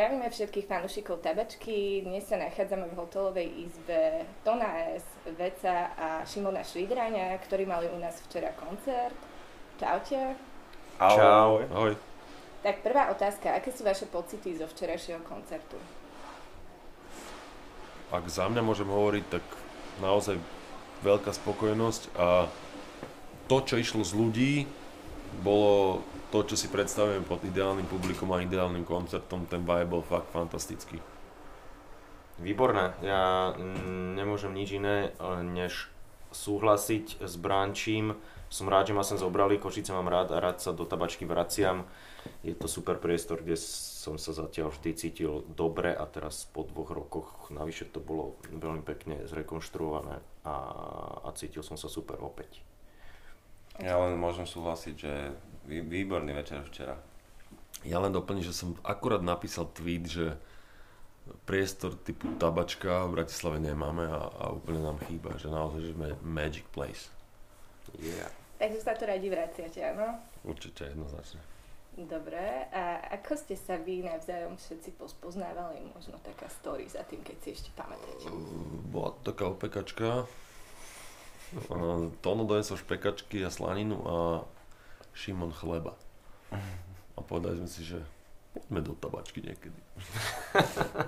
Zdravíme všetkých fanúšikov tabačky. Dnes sa nachádzame v hotelovej izbe Tona S, Veca a Šimona Švidráňa, ktorí mali u nás včera koncert. Čaute. Čau. Ahoj. Tak prvá otázka, aké sú vaše pocity zo včerajšieho koncertu? Ak za mňa môžem hovoriť, tak naozaj veľká spokojnosť a to, čo išlo z ľudí, bolo to, čo si predstavujem pod ideálnym publikom a ideálnym koncertom, ten vibe bol fakt fantastický. Výborné. Ja nemôžem nič iné, než súhlasiť s Brančím. Som rád, že ma sem zobrali, Košice mám rád a rád sa do tabačky vraciam. Je to super priestor, kde som sa zatiaľ vždy cítil dobre a teraz po dvoch rokoch navyše to bolo veľmi pekne zrekonštruované a, a cítil som sa super opäť. Ja len môžem súhlasiť, že výborný večer včera. Ja len doplním, že som akurát napísal tweet, že priestor typu tabačka v Bratislave nemáme a, a úplne nám chýba, že naozaj, že sme magic place. Yeah. Takže sa to radi vraciate, áno? Určite, jednoznačne. Dobre, a ako ste sa vy navzájom všetci pospoznávali? Možno taká story za tým, keď si ešte pamätáte. Bola to taká opekačka. Tono donesol špekačky a slaninu a Šimon chleba. A povedali sme si, že poďme do tabačky niekedy.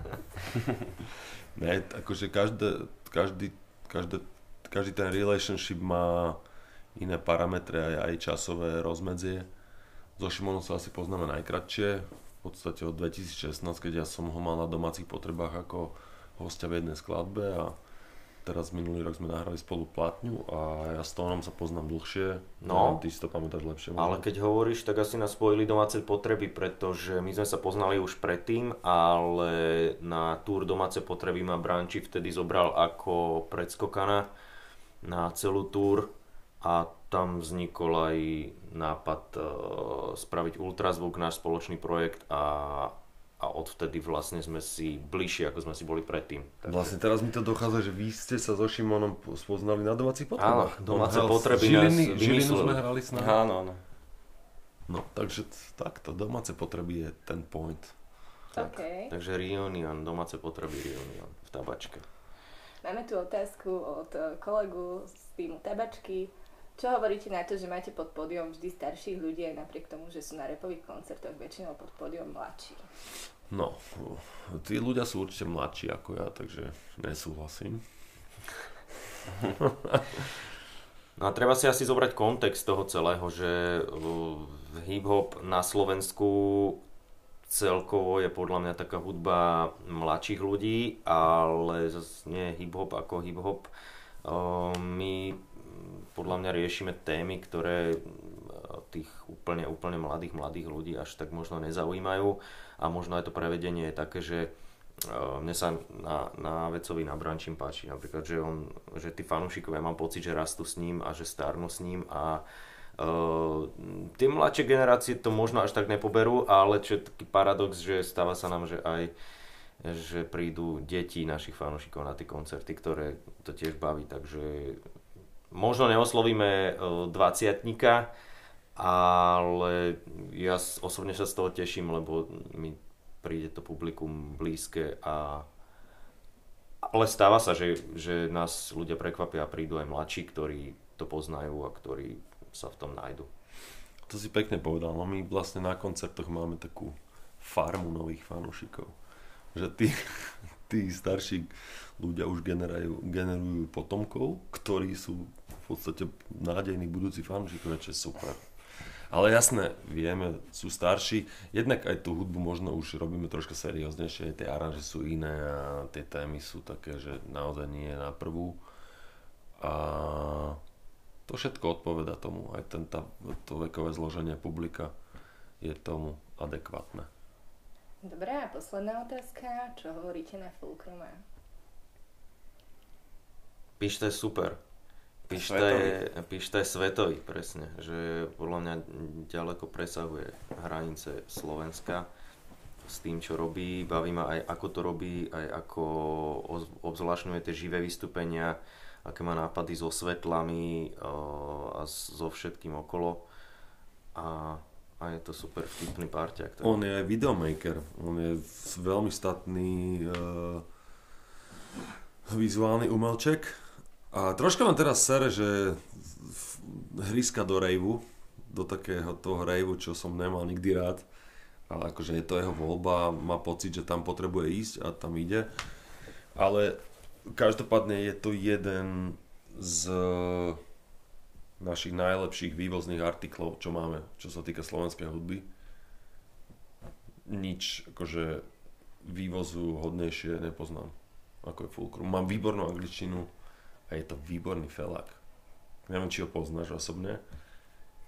ne, akože každé, každý, každé, každý ten relationship má iné parametre, aj, aj časové rozmedzie. So Šimonom sa asi poznáme najkratšie, v podstate od 2016, keď ja som ho mal na domácich potrebách ako hostia v jednej skladbe a teraz minulý rok sme nahrali spolu platňu a ja s Tónom sa poznám dlhšie. No, ty si to pamätáš lepšie. Možno. Ale keď hovoríš, tak asi nás spojili domáce potreby, pretože my sme sa poznali už predtým, ale na túr domáce potreby ma Branči vtedy zobral ako predskokana na celú túr a tam vznikol aj nápad uh, spraviť ultrazvuk, náš spoločný projekt a a odvtedy vlastne sme si bližšie, ako sme si boli predtým. Takže... Vlastne teraz mi to dochádza, že vy ste sa so Šimonom spoznali na domácich potrebách. Áno, domáce potreby Žiliny, nás Žilinu sme hrali s nami. Áno, áno. No, takže takto, domáce potreby je ten point. Tak, okay. Takže Reunion, domáce potreby Reunion v tabačke. Máme tu otázku od kolegu z týmu tabačky. Čo hovoríte na to, že máte pod pódium vždy starších ľudí, aj napriek tomu, že sú na repových koncertoch väčšinou pod pódium mladší? No, tí ľudia sú určite mladší ako ja, takže nesúhlasím. No a treba si asi zobrať kontext toho celého, že hip-hop na Slovensku celkovo je podľa mňa taká hudba mladších ľudí, ale zase nie hip-hop ako hip-hop. My podľa mňa riešime témy, ktoré e, tých úplne, úplne mladých, mladých ľudí až tak možno nezaujímajú. A možno aj to prevedenie je také, že e, mne sa na, na Vecovi na Brančím páči. Napríklad, že, on, že tí fanúšikovia mám pocit, že rastú s ním a že starnú s ním a uh, tie mladšie generácie to možno až tak nepoberú, ale čo je taký paradox, že stáva sa nám, že aj že prídu deti našich fanúšikov na tie koncerty, ktoré to tiež baví, takže možno neoslovíme 20 e, ale ja osobne sa z toho teším, lebo mi príde to publikum blízke a ale stáva sa, že, že nás ľudia prekvapia a prídu aj mladší, ktorí to poznajú a ktorí sa v tom nájdu. To si pekne povedal, no my vlastne na koncertoch máme takú farmu nových fanúšikov. Že tí, tí starší ľudia už generajú, generujú potomkov, ktorí sú podstate nádejní budúci fanúšikovia, čo je super. Ale jasné, vieme, sú starší. Jednak aj tú hudbu možno už robíme troška serióznejšie, tie aranže sú iné a tie témy sú také, že naozaj nie je na prvú. A to všetko odpoveda tomu. Aj ten, tá, to vekové zloženie publika je tomu adekvátne. Dobre, a posledná otázka. Čo hovoríte na Fulcrume? Pište super Pišta je, Pišta je svetový, presne, že podľa mňa ďaleko presahuje hranice Slovenska s tým, čo robí. Baví ma aj, ako to robí, aj ako obzvlášňuje tie živé vystúpenia, aké má nápady so svetlami a so všetkým okolo. A, a je to super vtipný parťák. tak. On je aj videomaker, on je veľmi statný uh, vizuálny umelček. A troška mám teraz sere, že hryska do rejvu, do takého toho rejvu, čo som nemal nikdy rád. Ale akože je to jeho voľba, má pocit, že tam potrebuje ísť a tam ide. Ale každopádne je to jeden z našich najlepších vývozných artiklov, čo máme, čo sa týka slovenskej hudby. Nič akože vývozu hodnejšie nepoznám, ako je Fulcrum. Mám výbornú angličtinu a je to výborný felák. Neviem, či ho poznáš osobne.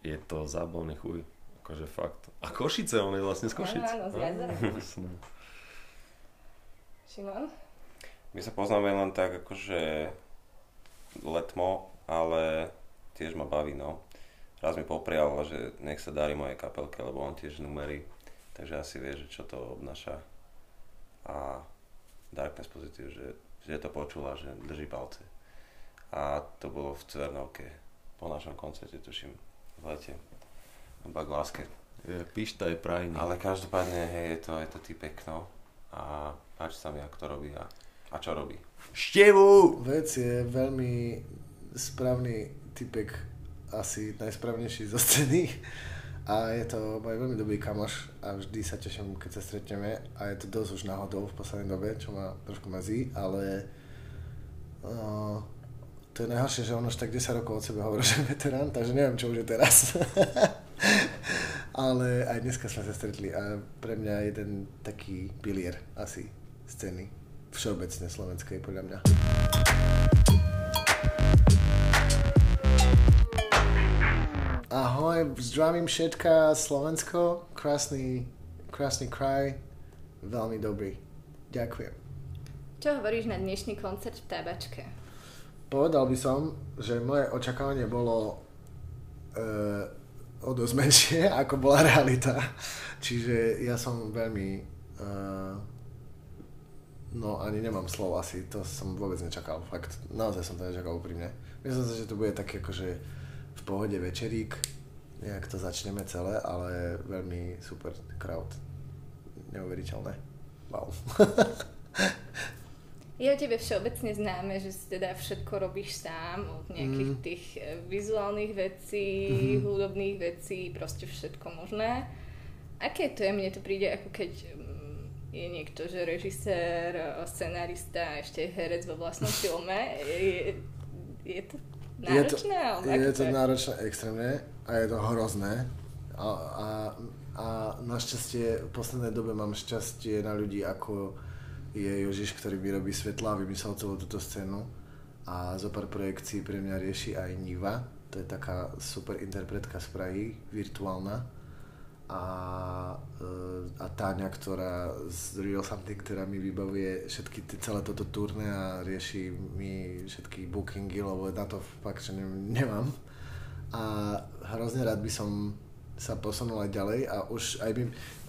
Je to zábavný chuj. Akože fakt. A Košice, on je vlastne z Košic. Áno, áno, z jazera. Jasné. Šimon? My sa poznáme len tak akože letmo, ale tiež ma baví, no. Raz mi poprial, že nech sa darí mojej kapelke, lebo on tiež numery, takže asi vie, že čo to obnáša. A Darkness Positive, že, že to počula, že drží palce. A to bolo v Cvernovke, po našom koncerte, tuším, v lete. v Bagláske. Je, pišta je prajný. Ale každopádne, hej, je to, je to typek, no. A páči sa mi, ako to robí a, a čo robí. Števu! Vec je veľmi správny typek, asi najsprávnejší zo scény. A je to môj veľmi dobrý kamoš a vždy sa teším, keď sa stretneme. A je to dosť už náhodou v poslednej dobe, čo ma trošku mrzí, ale uh, to je najhoršie, že on už tak 10 rokov od sebe hovorí, že veterán, takže neviem, čo už je teraz. ale aj dneska sme sa stretli a pre mňa jeden taký pilier asi scény všeobecne slovenskej, podľa mňa. Ahoj, zdravím všetka Slovensko, krásny, krásny kraj, veľmi dobrý. Ďakujem. Čo hovoríš na dnešný koncert v Tabačke? Povedal by som, že moje očakávanie bolo e, o dosť menšie, ako bola realita. Čiže ja som veľmi... E, no ani nemám slov asi, to som vôbec nečakal. Fakt, naozaj som to nečakal úprimne. Myslím si, že to bude taký akože v pohode večerík, nejak to začneme celé, ale veľmi super crowd. Neuveriteľné. Wow. Je o tebe všeobecne známe, že si teda všetko robíš sám, od nejakých Mm. tých e, vizuálnych vecí, Mhm. hudobných vecí, proste všetko možné. Aké to je? Mne to príde ako keď mm, je niekto, že režisér, scenárista a ešte herec vo vlastnom filme. Je, je to náročné? Je to, je to náročné extrémne a je to hrozné. A, a, a našťastie v poslednej dobe mám šťastie na ľudí ako je Jožiš, ktorý mi robí svetla a vymyslel celú túto scénu. A zo pár projekcií pre mňa rieši aj Niva. To je taká super interpretka z Prahy, virtuálna. A, e, a Táňa, ktorá z Real Something, ktorá mi vybavuje všetky celé toto turné a rieši mi všetky bookingy, lebo na to fakt, že ne- nemám. A hrozne rád by som sa posunul aj ďalej a už aj by,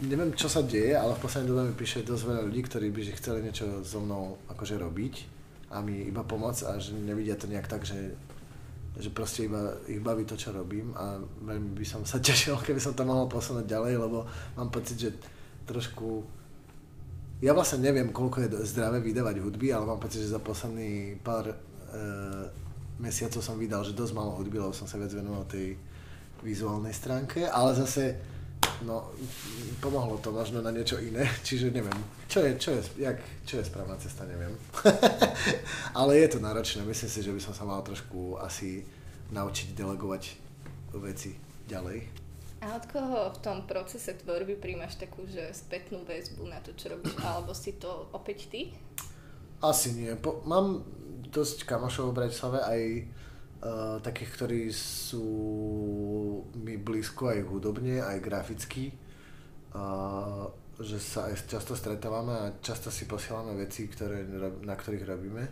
neviem čo sa deje, ale v poslednej dobe mi píše dosť veľa ľudí, ktorí by že chceli niečo so mnou akože robiť a mi iba pomôcť a že nevidia to nejak tak, že, že proste iba ich baví to, čo robím a veľmi by som sa tešil, keby som to mohol posunúť ďalej, lebo mám pocit, že trošku ja vlastne neviem, koľko je zdravé vydávať hudby, ale mám pocit, že za posledný pár e, mesiacov som vydal, že dosť malo hudby, lebo som sa viac venoval tej vizuálnej stránke, ale zase no, pomohlo to možno na niečo iné, čiže neviem, čo je, čo je, jak, čo je správna cesta, neviem. ale je to náročné, myslím si, že by som sa mal trošku asi naučiť delegovať veci ďalej. A od koho v tom procese tvorby príjmaš takú, že spätnú väzbu na to, čo robíš, alebo si to opäť ty? Asi nie. Po, mám dosť kamošov v Bratislave, aj uh, takých, ktorí sú mi blízko aj hudobne, aj graficky. Uh, že sa aj často stretávame a často si posielame veci, ktoré, na ktorých robíme.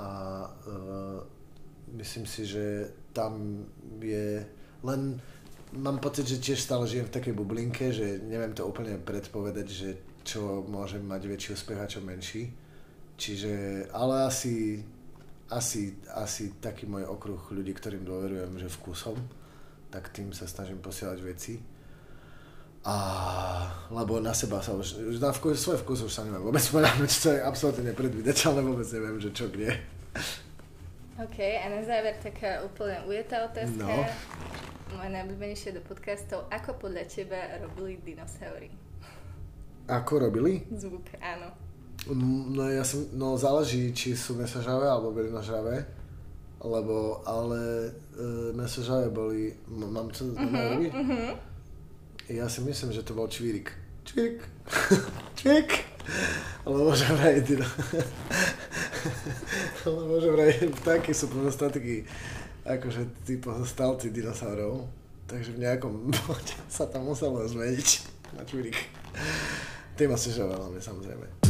A uh, myslím si, že tam je len mám pocit, že tiež stále žijem v takej bublinke, že neviem to úplne predpovedať, že čo môže mať väčší úspech a čo menší. Čiže, ale asi, asi, asi taký môj okruh ľudí, ktorým dôverujem, že vkusom, tak tým sa snažím posielať veci. A, lebo na seba sa už, na vkus, svoj vkus už sa neviem vôbec spoľahnúť, čo je absolútne nepredvídateľné, vôbec neviem, že čo kde. OK, a na záver taká úplne ujetá otázka. No. Moja najobľúbenejšia do podcastov. Ako podľa teba robili dinosaury? Ako robili? Zvuk, áno. No ja som, no záleží, či sú mesožravé alebo bylinožravé. Lebo, ale e, mesožravé boli, m- mám to uh-huh? Mhm. Ja si myslím, že to bol čvírik. Čvírik. čvírik. Lebo že vraj dino... Lebo že vraj vtáky sú pozostatky akože tí pozostalci dinosaurov. Takže v nejakom bode sa tam muselo zmeniť na čvírik. Tým asi že veľmi samozrejme.